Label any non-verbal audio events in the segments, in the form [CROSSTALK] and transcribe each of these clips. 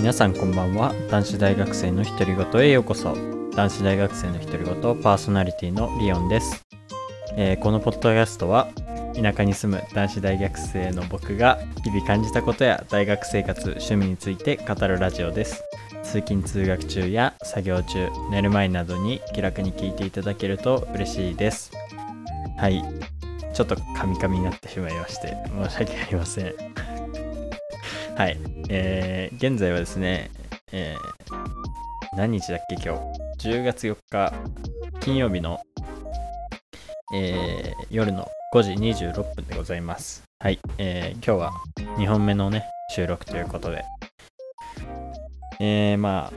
皆さんこんばんは。男子大学生の独り言へようこそ。男子大学生の独り言パーソナリティのリオンです、えーこのポッドキャストは田舎に住む男子大学生の僕が日々感じたことや大学生活趣味について語るラジオです。通勤通学中や作業中寝る前などに気楽に聞いていただけると嬉しいです。はい。ちょっとカミカミになってしまいまして申し訳ありません。はい。えー、現在はですね、えー何日だっけ今日？10月4日金曜日の、えー夜の5時26分でございます。はい、えー今日は2本目のね収録ということで。えー、まあ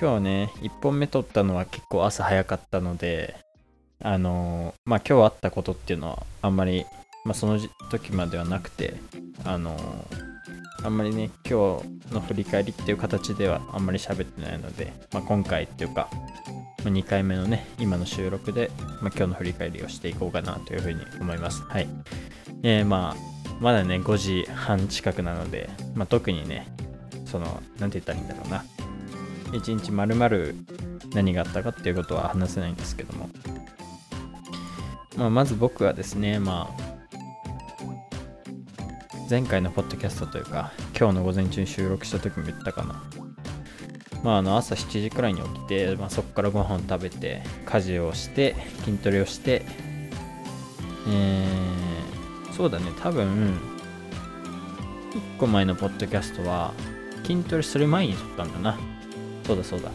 今日ね1本目撮ったのは結構朝早かったのであのーまあ今日あったことっていうのはあんまり、まあ、その時時まではなくてあのーあんまりね今日の振り返りっていう形ではあんまり喋ってないので、まあ、今回っていうかま2回目のね今の収録で、まあ、今日の振り返りをしていこうかなというふうに思います。はい。えー、まあまだね5時半近くなので、まあ、特にねその何て言ったらいいんだろうな。一日まるまる何があったかっていうことは話せないんですけども、まあ、まず僕はですねまあ前回のポッドキャストというか今日の午前中に収録した時も言ったかな。まああの朝7時くらいに起きて、まあ、そこからご飯食べて家事をして筋トレをしてえー、そうだね。多分1個前のポッドキャストは筋トレする前に撮ったんだな。そうだそうだ。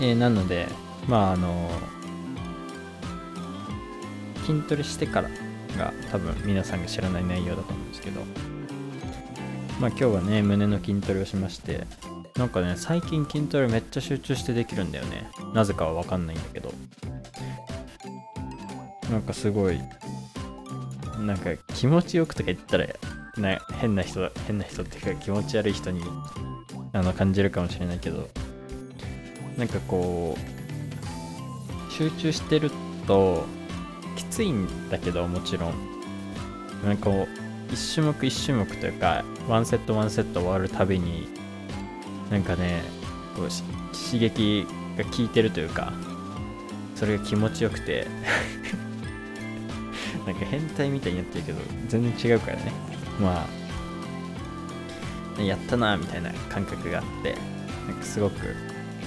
えー、なのでまああの筋トレしてからが多分皆さんが知らない内容だと思うんですけど。まあ今日はね胸の筋トレをしまして。なんかね最近筋トレめっちゃ集中してできるんだよね。なぜかは分かんないんだけど。なんかすごいなんか気持ちよくとか言ったらな変な人変な人っていうか気持ち悪い人にあの感じるかもしれないけど。なんかこう集中してるときついんだけどもちろん。なんかこう一種目一種目というかワンセットワンセット終わるたびになんかねこう刺激が効いてるというかそれが気持ちよくて。[LAUGHS] なんか変態みたいになってるけど全然違うからね。まあやったなみたいな感覚があってなんかすごく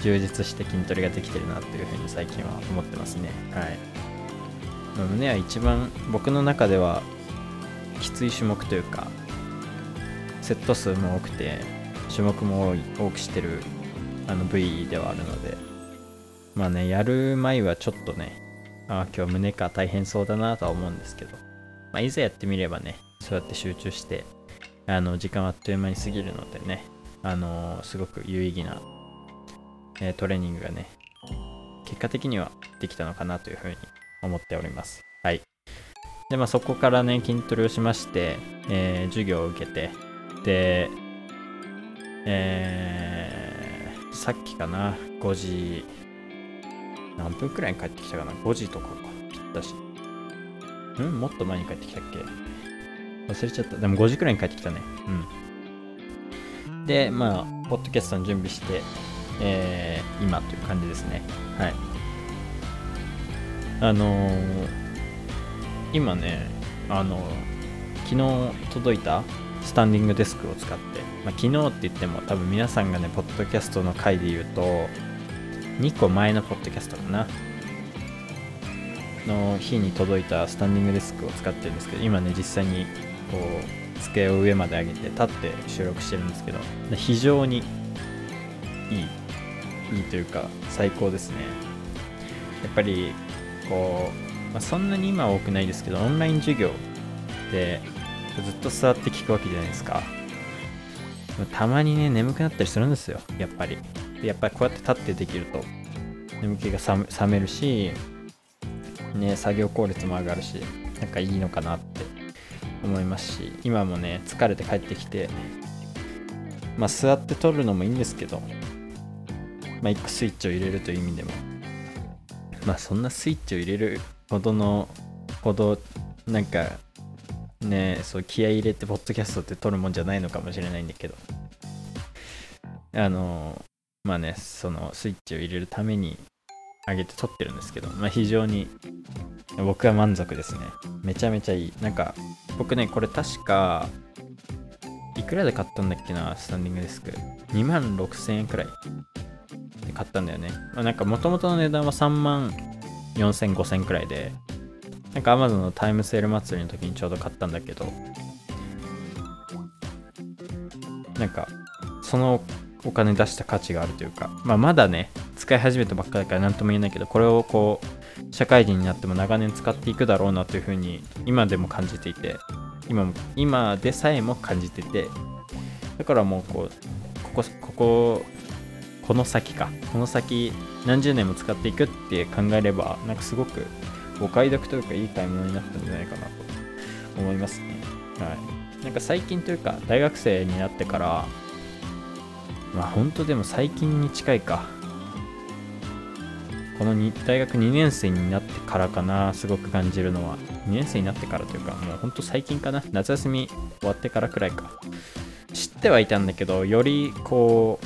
充実して筋トレができてるなっていうふうに最近は思ってますね。はい。胸は一番僕の中ではきつい種目というかセット数も多くて種目も多い多くしてるあの部位ではあるのでまあねやる前はちょっとねああ今日胸か大変そうだなとは思うんですけど、まあ、いざやってみればねそうやって集中してあの時間はあっという間に過ぎるのでねあのすごく有意義な、えートレーニングがね結果的にはできたのかなというふうに思っております。はい。でまあそこからね筋トレをしまして、えー授業を受けてでえーさっきかな5時何分くらいに帰ってきたかな5時とかか。ぴったし。んもっと前に帰ってきたっけ？忘れちゃった。でも5時くらいに帰ってきたね。うん。でまあポッドキャストの準備してえー今という感じですね。はい。あのー今ねあの昨日届いたスタンディングデスクを使って、まあ、昨日って言っても多分皆さんがねポッドキャストの回で言うと2個前のポッドキャストかな。の日に届いたスタンディングデスクを使ってるんですけど今ね実際にこう机を上まで上げて立って収録してるんですけど非常にいいいいというか最高ですね。やっぱりこう、まあ、そんなに今は多くないですけどオンライン授業でずっと座って聞くわけじゃないですか。たまにね眠くなったりするんですよやっぱり。やっぱりこうやって立ってできると眠気が覚めるしね作業効率も上がるしなんかいいのかなって思いますし今もね疲れて帰ってきてまあ座って撮るのもいいんですけどまあ一個スイッチを入れるという意味でもまあそんなスイッチを入れるほどのほどなんかねそう気合入れてポッドキャストって撮るもんじゃないのかもしれないんだけど。あのまあねそのスイッチを入れるために上げて撮ってるんですけど、まあ、非常に僕は満足ですね。めちゃめちゃいい。なんか僕ねこれ確かいくらで買ったんだっけなスタンディングデスク。2万6000円くらい。で買ったんだよね、まあ、なんか元々の値段は3万4000、5000くらいでなんか Amazon のタイムセール祭りの時にちょうど買ったんだけどなんかそのお金出した価値があるというか、まあ、まだね使い始めたばっかだから何とも言えないけどこれをこう社会人になっても長年使っていくだろうなというふうに今でも感じていて今も今でさえも感じててだからもうこうこここここの先か。この先何十年も使っていくって考えればなんかすごくお買い得というかいい買い物になったんじゃないかなと思いますね。はい。なんか最近というか大学生になってからまあ本当でも最近に近いか。この大学2年生になってからかなすごく感じるのは。2年生になってからというかもうほんと最近かな。夏休み終わってからくらいか。知ってはいたんだけどよりこう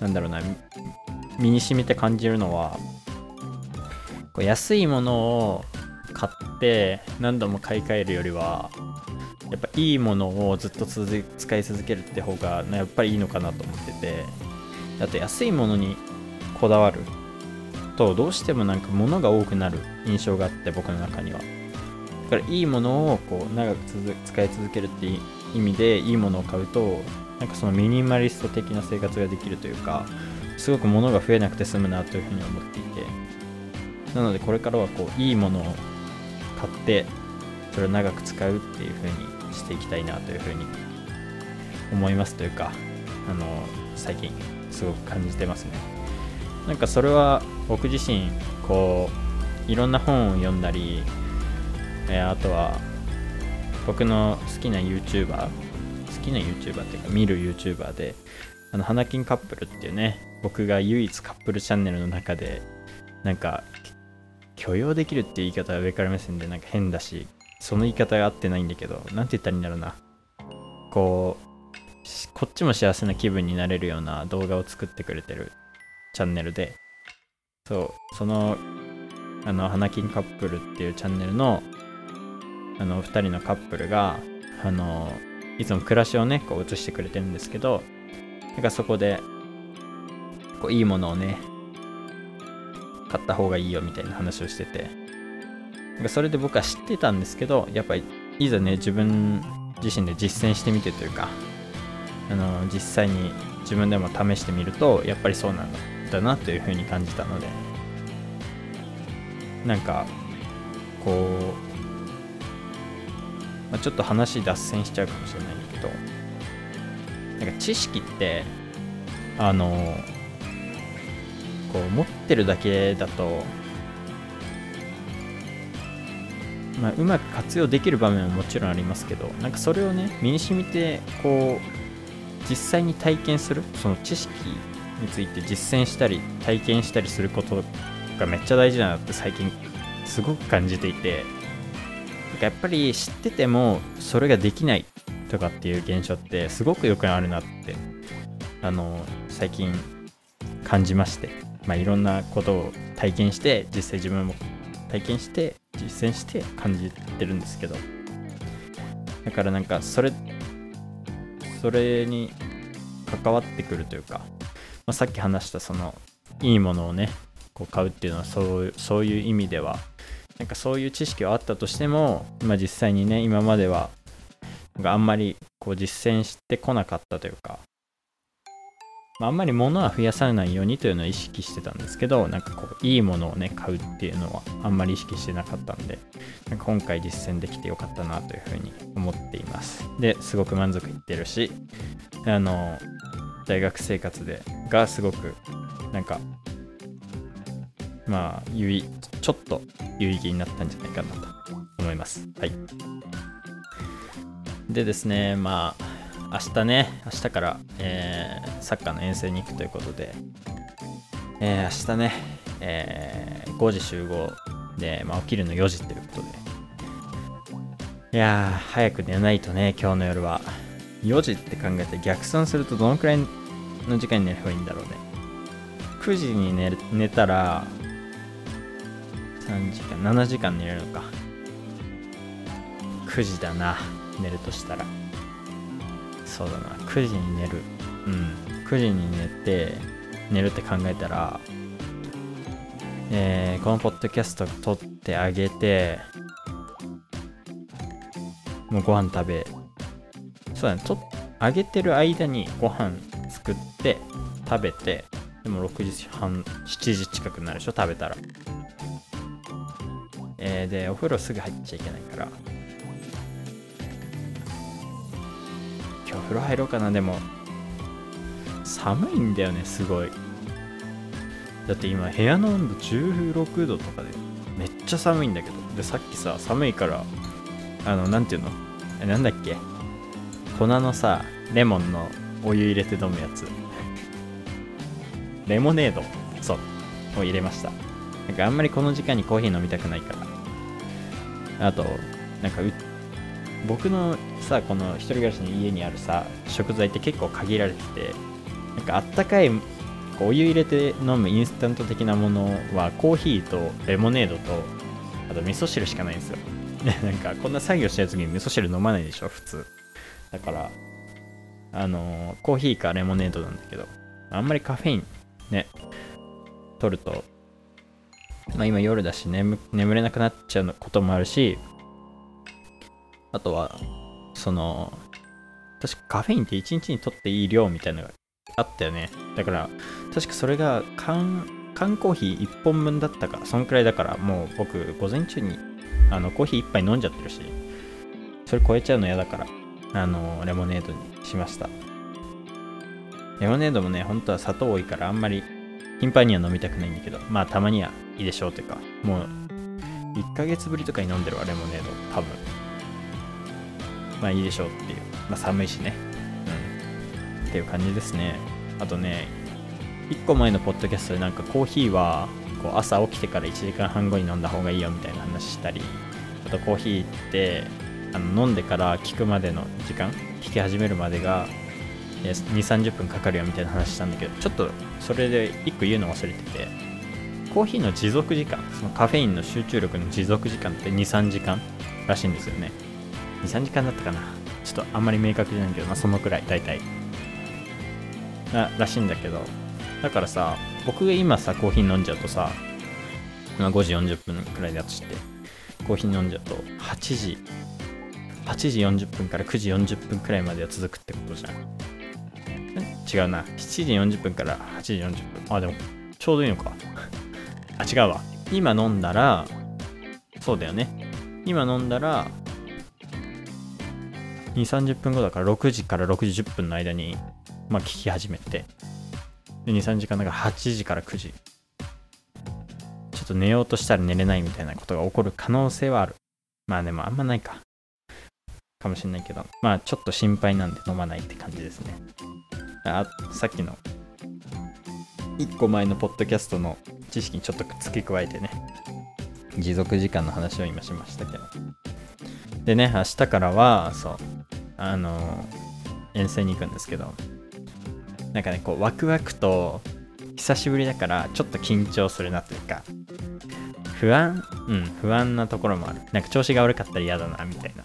なんだろうな身に染みて感じるのはこう安いものを買って何度も買い替えるよりはやっぱいいものをずっと続使い続けるって方がやっぱりいいのかなと思っててあと安いものにこだわる。とどうしてもなんか物が多くなる印象があって僕の中には。だからいいものをこう長く使い続けるっていう意味でいいものを買うとなんかそのミニマリスト的な生活ができるというかすごく物が増えなくて済むなというふうに思っていてなのでこれからはこういいものを買ってそれを長く使うっていう風にしていきたいなという風に思いますというかあの最近すごく感じてますね。なんかそれは僕自身こういろんな本を読んだり、えあとは僕の好きな YouTuber きな YouTuber っていうか見る YouTuber であの花金カップルっていうね僕が唯一カップルチャンネルの中でなんか許容できるっていう言い方は上から目線でなんか変だし、その言い方が合ってないんだけど、なんて言ったらいいんだろうな。こう、こっちも幸せな気分になれるような動画を作ってくれてるチャンネルで、そう、その、あの、花金カップルっていうチャンネルの、あの、二人のカップルが、あの、いつも暮らしをね、こう映してくれてるんですけど、なんかそこで、こう、いいものをね、買った方がいいよみたいな話をしててなんかそれで僕は知ってたんですけどやっぱりいざね自分自身で実践してみてというかあの実際に自分でも試してみるとやっぱりそうなんだなというふうに感じたのでなんかこう、まあ、ちょっと話脱線しちゃうかもしれないんだけどなんか知識ってあのこう持ってるだけだと、まあ、うまく活用できる場面ももちろんありますけどなんかそれをね身に染みてこう実際に体験するその知識について実践したり体験したりすることがめっちゃ大事だなって最近すごく感じていてやっぱり知っててもそれができないとかっていう現象ってすごくよくあるなってあの最近感じましてまあ、いろんなことを体験して実際自分も体験して実践して感じてるんですけど。だからなんかそれそれに関わってくるというか、まあ、さっき話したそのいいものをねこう買うっていうのはそうそういう意味ではなんかそういう知識はあったとしても、まあ、実際にね今まではなんかあんまりこう実践してこなかったというかまあ、あんまり物は増やさないようにというのを意識してたんですけどなんかこういいものをね買うっていうのはあんまり意識してなかったんでなんか今回実践できてよかったなというふうに思っています。ですごく満足いってるしあの大学生活でがすごくなんかまあ有意ちょっと有意義になったんじゃないかなと思います。はい。でですねまあ明日ね、明日から、えー、サッカーの遠征に行くということで、えー、明日ね、えー、5時集合で、まあ、起きるの4時ということで、いやー、早く寝ないとね、今日の夜は。4時って考えて逆算するとどのくらいの時間に寝ればいいんだろうね。9時に寝寝たら3時間7時間寝れるのか。9時だな寝るとしたら。そうだな9時に寝る。うん9時に寝て寝るって考えたらえー、このポッドキャスト撮ってあげてもうご飯食べそうだねとあげてる間にご飯作って食べてでも6時半7時近くなるでしょ食べたら。えー、でお風呂すぐ入っちゃいけないから。今日風呂入ろうかな。でも寒いんだよねすごい。だって今部屋の温度16度とかでめっちゃ寒いんだけど。でさっきさ寒いからあのなんていうの？えなんだっけ？粉のさレモンのお湯入れて飲むやつ。レモネードそうを入れました。なんかあんまりこの時間にコーヒー飲みたくないから。あとなんか僕のさこの一人暮らしの家にあるさ食材って結構限られててなんかあったかいお湯入れて飲むインスタント的なものはコーヒーとレモネードとあと味噌汁しかないんですよ。[LAUGHS] なんかこんな作業してる時に味噌汁飲まないでしょ普通。だからあのー、コーヒーかレモネードなんだけどあんまりカフェインね取るとまあ今夜だし眠眠れなくなっちゃうこともあるしあとはその確かカフェインって1日にとっていい量みたいなのがあったよね。だから確かそれが缶缶コーヒー1本分だったかそんくらいだからもう僕午前中にあのコーヒー1杯飲んじゃってるしそれ超えちゃうの嫌だからあのレモネードにしました。レモネードもね本当は砂糖多いからあんまり頻繁には飲みたくないんだけどまあたまにはいでしょうというかもう1ヶ月ぶりとかに飲んでるわレモネード多分。まあいいでしょうっていう。まあ寒いしね。うん。っていう感じですね。あとね1個前のポッドキャストでなんかコーヒーはこう朝起きてから1時間半後に飲んだ方がいいよみたいな話したりあとコーヒーってあの飲んでから効くまでの時間効き始めるまでが2 3 0分かかるよみたいな話したんだけどちょっとそれで1個言うの忘れててコーヒーの持続時間そのカフェインの集中力の持続時間って23時間らしいんですよね。23時間だったかな。ちょっとあんまり明確じゃないけどまあそのくらい大体。ならしいんだけど。だからさ僕が今さコーヒー飲んじゃうとさ、まあ、5時40分くらいだとしてコーヒー飲んじゃうと8時8時40分から9時40分くらいまでは続くってことじゃん。違うな。7時40分から8時40分。あでもちょうどいいのか。あ違うわ。今飲んだらそうだよね。今飲んだら2 30分後だから6時から6時10分の間にまあ聞き始めて。で23時間だから8時から9時。ちょっと寝ようとしたら寝れないみたいなことが起こる可能性はある。まあでもあんまないか。かもしれないけど。まあちょっと心配なんで飲まないって感じですね。あさっきの。1個前のポッドキャストの知識にちょっと付け加えてね。持続時間の話を今しましたけど。でね明日からはそうあの遠征に行くんですけど。なんかねこうワクワクと久しぶりだからちょっと緊張するなというか。不安？うん不安なところもある。なんか調子が悪かったら嫌だなみたいな。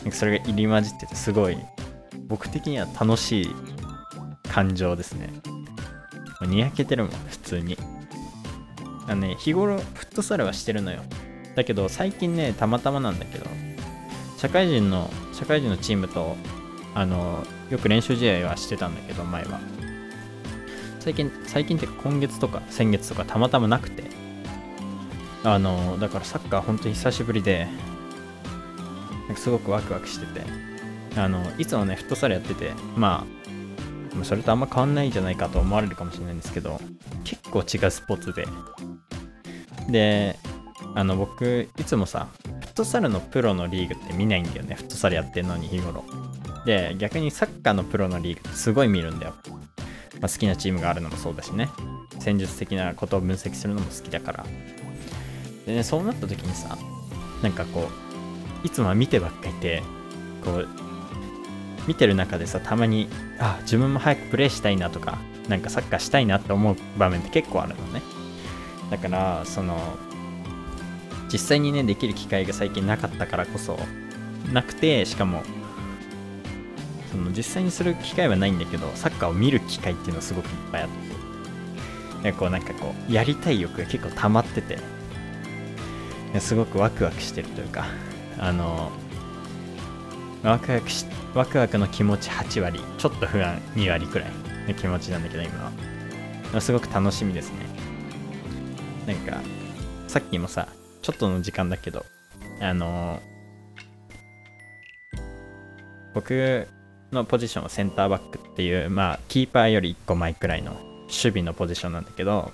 なんかそれが入り混じっててすごい僕的には楽しい感情ですね。にやけてるもん普通に。あのね日頃フットサルはしてるのよ。だけど最近ねたまたまなんだけど社会人の社会人のチームとあのよく練習試合はしてたんだけど前は。最近最近っていうか今月とか先月とかたまたまなくて。あのだからサッカー本当に久しぶりでなんかすごくワクワクしてて。あのいつもねフットサルやっててまあそれとあんま変わんないんじゃないかと思われるかもしれないんですけど結構違うスポーツでであの僕いつもさフットサルのプロのリーグって見ないんだよねフットサルやってんのに日頃で、逆にサッカーのプロのリーグってすごい見るんだよ。まあ、好きなチームがあるのもそうだしね。戦術的なことを分析するのも好きだから。でね、そうなった時にさ、なんかこう、いつもは見てばっかりて、こう、見てる中でさたまにあ自分も早くプレイしたいなとかなんかサッカーしたいなって思う場面って結構あるのね。だからその実際にねできる機会が最近なかったからこそなくてしかもその実際にする機会はないんだけどサッカーを見る機会っていうのはすごくいっぱいあって。こうなんかこうやりたい欲が結構溜まっててすごくワクワクしてるというかあのワクワクしワクワクの気持ち8割ちょっと不安2割くらいの気持ちなんだけど今は。すごく楽しみですね。なんかさっきもさちょっとの時間だけどあの僕のポジションはセンターバックっていうまあキーパーより1個前くらいの守備のポジションなんだけど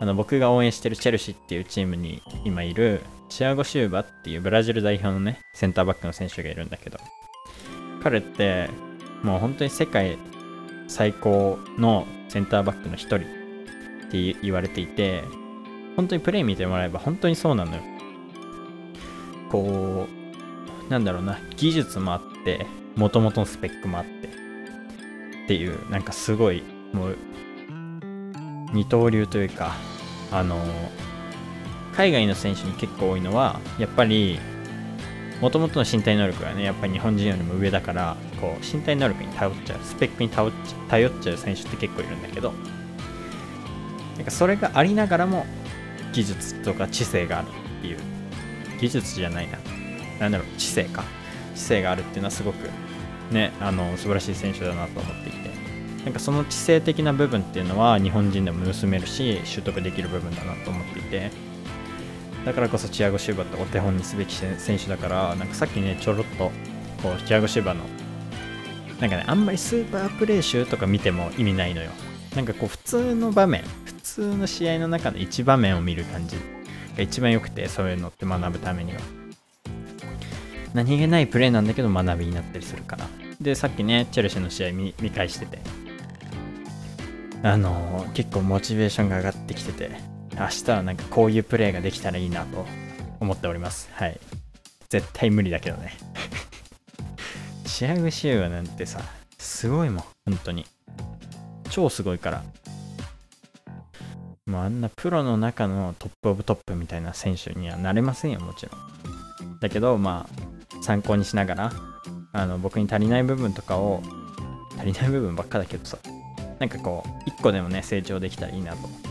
あの僕が応援してるチェルシーっていうチームに今いるチアゴ・シューバっていうブラジル代表のねセンターバックの選手がいるんだけど彼ってもう本当に世界最高のセンターバックの一人って言われていて本当にプレイ見てもらえば本当にそうなのよ。こうなんだろうな技術もあってもともとのスペックもあってっていうなんかすごいもう二刀流というかあの海外の選手に結構多いのはやっぱりもともとの身体能力がねやっぱり日本人よりも上だからこう身体能力に頼っちゃうスペックに頼っちゃう選手って結構いるんだけどなんかそれがありながらも技術とか知性があるっていう技術じゃないな何だろう知性か。知性があるっていうのはすごくねあの素晴らしい選手だなと思っていて。なんかその知性的な部分っていうのは日本人でも盗めるし習得できる部分だなと思っていて。だからこそチアゴ・シューバーってお手本にすべき選手だからなんかさっきねちょろっとこうチアゴ・シューバーのなんかねあんまりスーパープレー集とか見ても意味ないのよ。なんかこう普通の場面普通の試合の中の一場面を見る感じが一番良くてそういうのって学ぶためには。何気ないプレーなんだけど学びになったりするから。でさっきねチェルシーの試合見見返してて。あのー、結構モチベーションが上がってきてて。明日はなんかこういうプレーができたらいいなと思っております。はい。絶対無理だけどね。シアグシウなんてさすごいもん。本当に。超すごいから。もうあんなプロの中のトップオブトップみたいな選手にはなれませんよもちろん。だけどまあ参考にしながらあの僕に足りない部分とかを足りない部分ばっかだけどさ。なんかこう一個でもね成長できたらいいなと。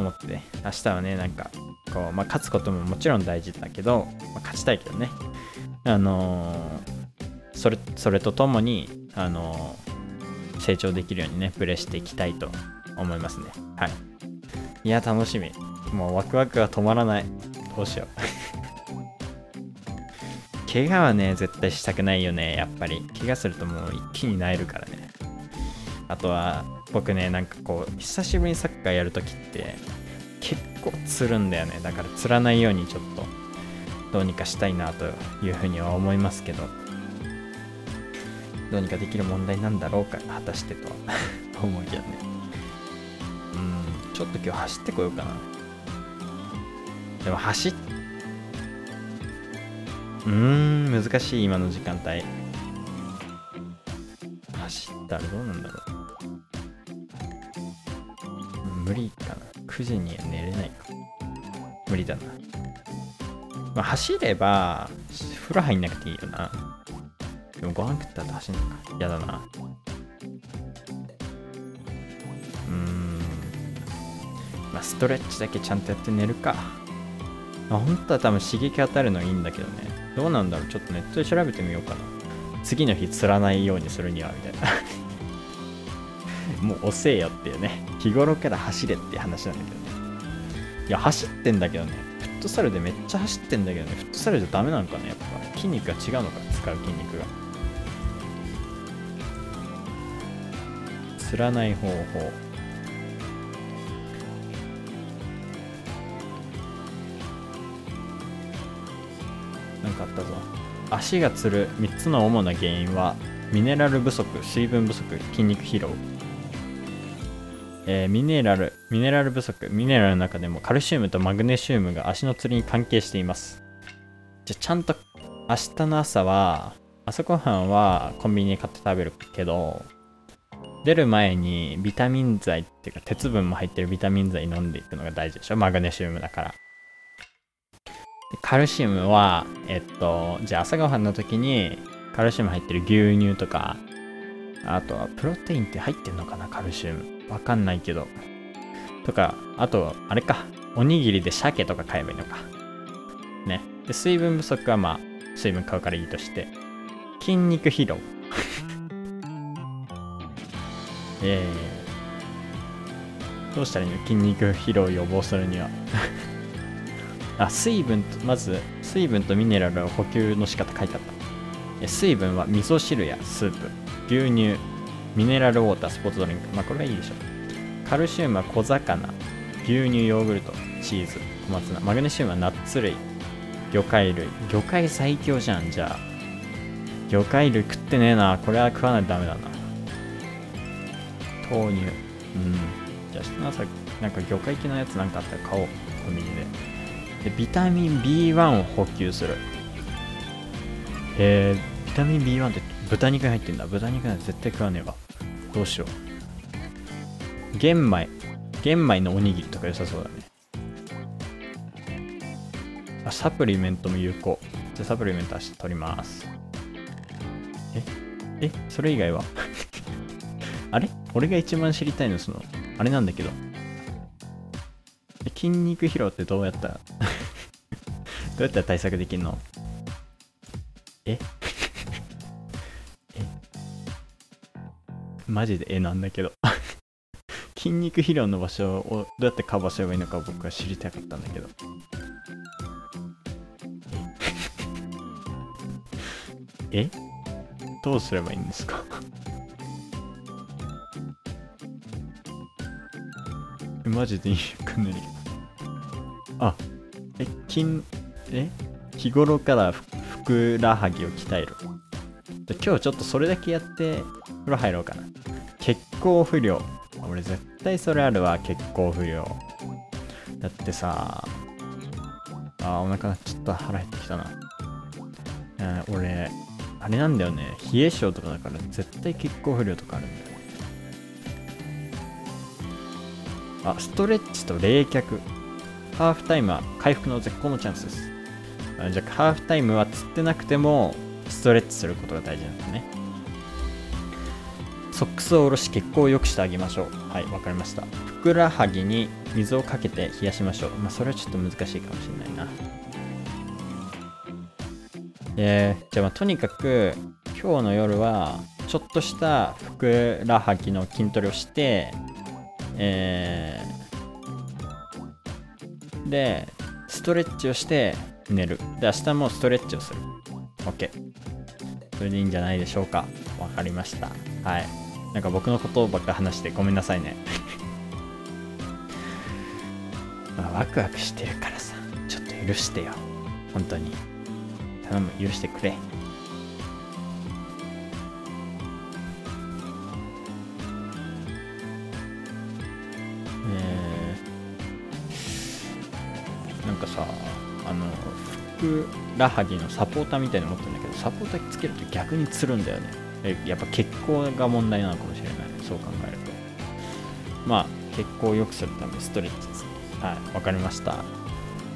思ってね、明日はねなんかこう、まあ、勝つことももちろん大事だけど、まあ、勝ちたいけどね。あのー、それそれとともにあのー、成長できるようにねプレーしていきたいと思いますね。はい。いや楽しみ。もうワクワクが止まらない。どうしよう。[LAUGHS] 怪我はね絶対したくないよねやっぱり。怪我するともう一気に萎えるからね。あとは僕ねなんかこう久しぶりにサッカーやるときって結構つるんだよね。だからつらないようにちょっとどうにかしたいなというふうには思いますけど。どうにかできる問題なんだろうか果たしてとは。[LAUGHS] 思うけどね。うん。ちょっと今日走ってこようかな。でも走っうーん難しい今の時間帯。走ったらどうなんだろう。無理かな。9時には寝れないか。無理だな。まあ走れば風呂入んなくていいよな。でもご飯食った後走んのか。嫌だな。うーん。まあストレッチだけちゃんとやって寝るか。まあ本当は多分刺激当たるのいいんだけどね。どうなんだろう。ちょっとネットで調べてみようかな。次の日釣らないようにするにはみたいな。もう遅えよっていうね日頃から走れって話なんだけどね。いや走ってんだけどねフットサルでめっちゃ走ってんだけどねフットサルじゃダメなのかねやっぱ筋肉が違うのか使う筋肉が。釣らない方法。なんかあったぞ。足がつる3つの主な原因はミネラル不足水分不足筋肉疲労。えー、ミネラル、ミネラル不足、ミネラルの中でもカルシウムとマグネシウムが足のつりに関係しています。じゃ、ちゃんと明日の朝は、朝ごはんはコンビニで買って食べるけど出る前にビタミン剤っていうか鉄分も入ってるビタミン剤飲んでいくのが大事でしょ？マグネシウムだから。カルシウムはえっとじゃあ朝ごはんの時にカルシウム入ってる牛乳とかあとはプロテインって入ってんのかな？カルシウム。わかんないけど。とかあとあれか。おにぎりで鮭とか買えばいいのか。ね。で水分不足はまあ水分買うからいいとして。筋肉疲労。[LAUGHS] えー、どうしたらいいの？筋肉疲労を予防するには。[LAUGHS] あ水分とまず水分とミネラルの補給の仕方書いてあった。水分は味噌汁やスープ。牛乳。ミネラルウォータースポーツドリンク。まあこれはいいでしょ。うカルシウムは小魚。牛乳ヨーグルト。チーズ。小松菜。マグネシウムはナッツ類。魚介類。魚介最強じゃん。じゃあ。魚介類食ってねえな。これは食わないとダメだな。豆乳。うん。じゃあなさなんか魚介系のやつなんかあったら買おう。コンビニで。でビタミン B1 を補給する。え。ー、ビタミン B1 って豚肉に入ってんだ。豚肉なんて絶対食わねえわ。どうしよう。玄米。玄米のおにぎりとか良さそうだね。あサプリメントも有効。じゃサプリメント明日取ります。え？え？それ以外は？[LAUGHS] あれ？俺が一番知りたいのそのあれなんだけど。筋肉疲労ってどうやったら [LAUGHS] どうやったら対策できんの？え？マジでえなんだけど。[LAUGHS] 筋肉疲労の場所をどうやってカバーすればいいのか僕は知りたかったんだけど。え？どうすればいいんですか？マジで意味わかんな。あ、え、筋、え？日頃からふくらはぎを鍛える。今日ちょっとそれだけやって風呂入ろうかな。血行不良。俺絶対それあるわ、血行不良。だってさ、あ、お腹ちょっと腹減ってきたな。うん、俺、あれなんだよね。冷え性とかだから絶対血行不良とかあるんだよ。あ、ストレッチと冷却。ハーフタイムは回復の絶好のチャンスです。じゃあ、ハーフタイムは釣ってなくても、ストレッチすることが大事なんですね。ソックスを下ろし血行を良くしてあげましょう。はい、わかりました。ふくらはぎに水をかけて冷やしましょう。まあ、それはちょっと難しいかもしれないな。えー、じゃあまあとにかく今日の夜はちょっとしたふくらはぎの筋トレをしてえー、で、ストレッチをして寝る。で、明日もストレッチをする。OK。それでいいんじゃないでしょうか。わかりました。はい。なんか僕のことばっか話してごめんなさいね。[LAUGHS] まあ、ワクワクしてるからさ、ちょっと許してよ。本当に。頼む、許してくれ。なんかさあのふくらはぎのサポーターみたいなの持ってるんだけどサポーターつけると逆につるんだよねやっぱ血行が問題なのかもしれない。そう考えると。まあ血行を良くするためストレッチですね。はいわかりました。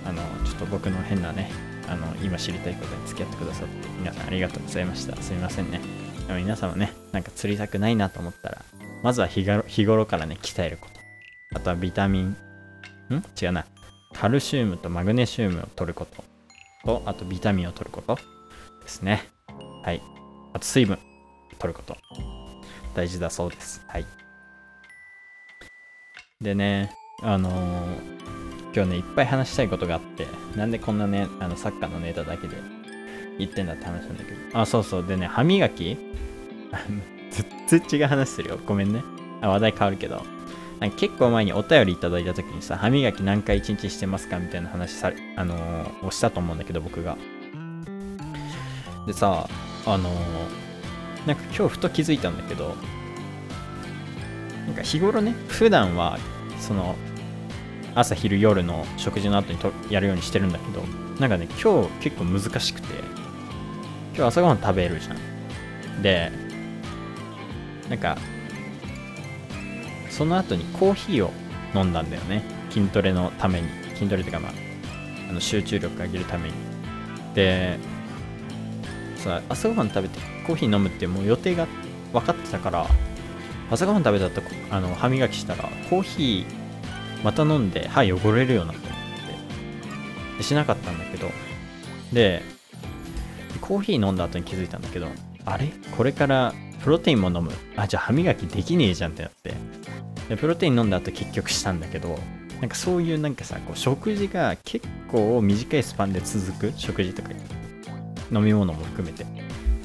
あのちょっと僕の変なねあの今知りたいことに付き合ってくださって皆さんありがとうございました。すみませんね。でも皆さんもねなんか釣りたくないなと思ったらまずは日頃からね鍛えること。あとはビタミン。ん？違うな。カルシウムとマグネシウムを取ること。と、あとビタミンを取ること。ですね。はい。あと水分。取ること。大事だそうです。はい。でね、あのー、今日ね、いっぱい話したいことがあって、なんでこんなね、あの、サッカーのネタだけで言ってんだって話なんだけど。あ、そうそう。でね、歯磨き？全然違う話するよ。ごめんね。あ、話題変わるけど。結構前にお便りいただいた時にさ、歯磨き何回一日してますかみたいな話され、あのー、をしたと思うんだけど、僕が。でさ、あのー、なんか今日ふと気づいたんだけど、なんか日頃ね、普段は、その、朝昼夜の食事の後にとやるようにしてるんだけど、なんかね、今日結構難しくて、今で朝ごはん食べるじゃん。でなんかその後にコーヒーを飲んだんだよね。筋トレのために。筋トレっていうかまああの集中力上げるために。でさ朝ごはん食べてコーヒー飲むってもう予定が分かってたから朝ごはん食べた後あの歯磨きしたらコーヒーまた飲んで歯汚れるようなと思ってしなかったんだけどでコーヒー飲んだ後に気づいたんだけどあれ？これからプロテインも飲む？あじゃあ歯磨きできねえじゃんってなって。でプロテイン飲んだ後結局したんだけどなんかそういうなんかさこう食事が結構短いスパンで続く食事とか飲み物も含めて。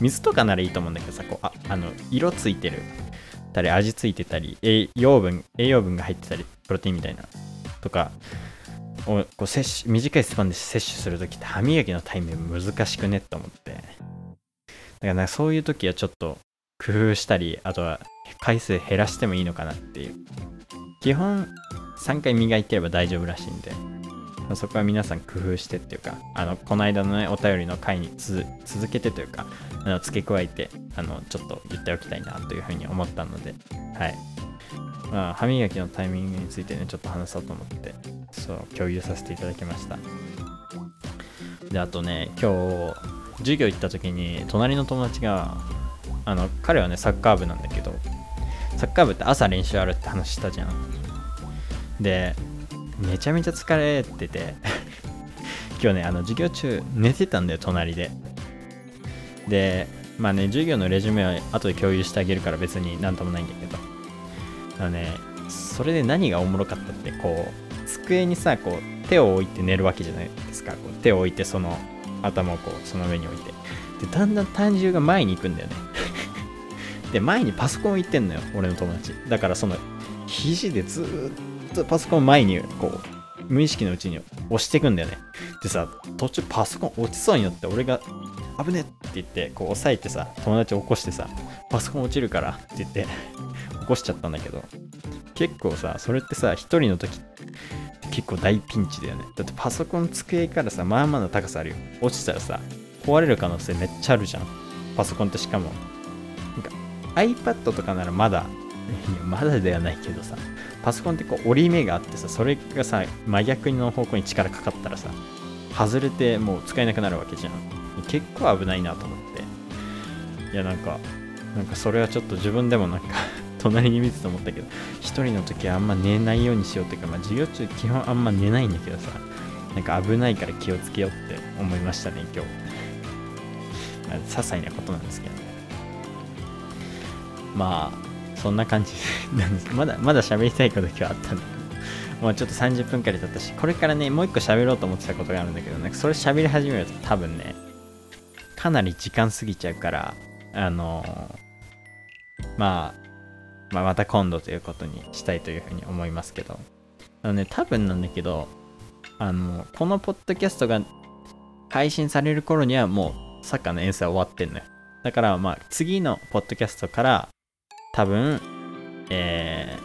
水とかならいいと思うんだけどさこうああの色ついてる。たり味ついてたり栄養分栄養分が入ってたりプロテインみたいな。とかをこう摂取短いスパンで摂取するときって歯磨きのタイミング難しくねって思って。だからなんかそういう時はちょっと工夫したりあとは回数減らしてもいいのかなっていう。基本3回磨いてれば大丈夫らしいんで。そこは皆さん工夫してっていうかあのこの間のねお便りの回に続けてというかあの付け加えてあのちょっと言っておきたいなというふうに思ったのではい。まあ歯磨きのタイミングについてねちょっと話そうと思ってそう共有させていただきました。であとね今日授業行った時に隣の友達があの彼はねサッカー部なんだけどサッカー部って朝練習あるって話したじゃん。でめちゃめちゃ疲れてて。[LAUGHS] 今日ねあの授業中寝てたんだよ隣で。でまあね授業のレジュメは後で共有してあげるから別になんともないんだけど。あのねそれで何がおもろかったってこう机にさこう手を置いて寝るわけじゃないですか。こう手を置いてその頭をこうその上に置いて。でだんだん体重が前に行くんだよね。[LAUGHS] で前にパソコン置いてんのよ俺の友達。だからその肘でずっとパソコン前にこう無意識のうちに押していくんだよね。でさ途中パソコン落ちそうになって俺が危ねって言ってこう押さえてさ友達起こしてさパソコン落ちるからって言って起こしちゃったんだけど結構さそれってさ一人の時結構大ピンチだよね。だってパソコン机からさまあまあの高さあるよ。落ちたらさ壊れる可能性めっちゃあるじゃん。パソコンってしかも。なんか iPad とかならまだまだではないけどさパソコンってこう折り目があってさそれがさ真逆の方向に力かかったらさ外れてもう使えなくなるわけじゃん。結構危ないなと思って。いやなんかなんかそれはちょっと自分でもなんか [LAUGHS] 隣に見てて思ったけど一人の時はあんま寝ないようにしようっていうか、まあ、授業中基本あんま寝ないんだけどさなんか危ないから気をつけようって思いましたね今日、まあ、些細なことなんですけどね。まあそんな感じなんですまだまだ喋りたいこと今日あったんだけどもうちょっと30分くらい経ったしこれからねもう一個喋ろうと思ってたことがあるんだけどなんかそれ喋り始めると多分ねかなり時間過ぎちゃうからあのー、まあまあ、また今度ということにしたいというふうに思いますけど。あのね、多分なんだけど、あの、このポッドキャストが配信される頃にはもうサッカーの遠征は終わってんのよ。だからまあ次のポッドキャストから多分、え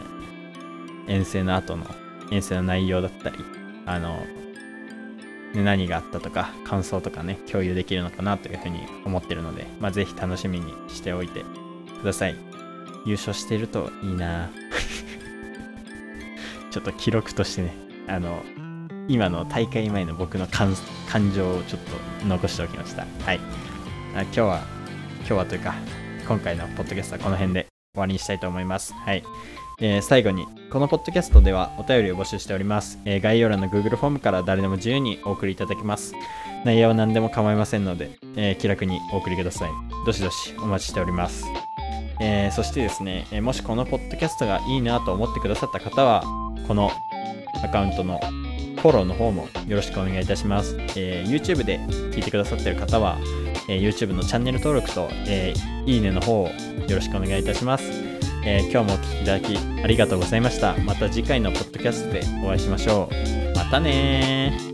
ー、遠征の後の遠征の内容だったり、あの、何があったとか感想とかね、共有できるのかなというふうに思ってるので、まあぜひ楽しみにしておいてください。優勝してるといいな [LAUGHS] ちょっと記録としてね、あの、今の大会前の僕の感情をちょっと残しておきました。はい。今日は、今日はというか、今回のポッドキャストはこの辺で終わりにしたいと思います。はい。えー、最後に、このポッドキャストではお便りを募集しております。えー、概要欄の Google フォームから誰でも自由にお送りいただけます。内容は何でも構いませんので、えー、気楽にお送りください。どしどしお待ちしております。えー、そしてですね、えもしこのポッドキャストがいいなと思ってくださった方は、このアカウントのフォローの方もよろしくお願いいたします。え、YouTube で聞いてくださっている方は、えー、YouTube のチャンネル登録と、えー、いいねの方をよろしくお願いいたします。え今日もお聴きいただきありがとうございました。また次回のポッドキャストでお会いしましょう。またね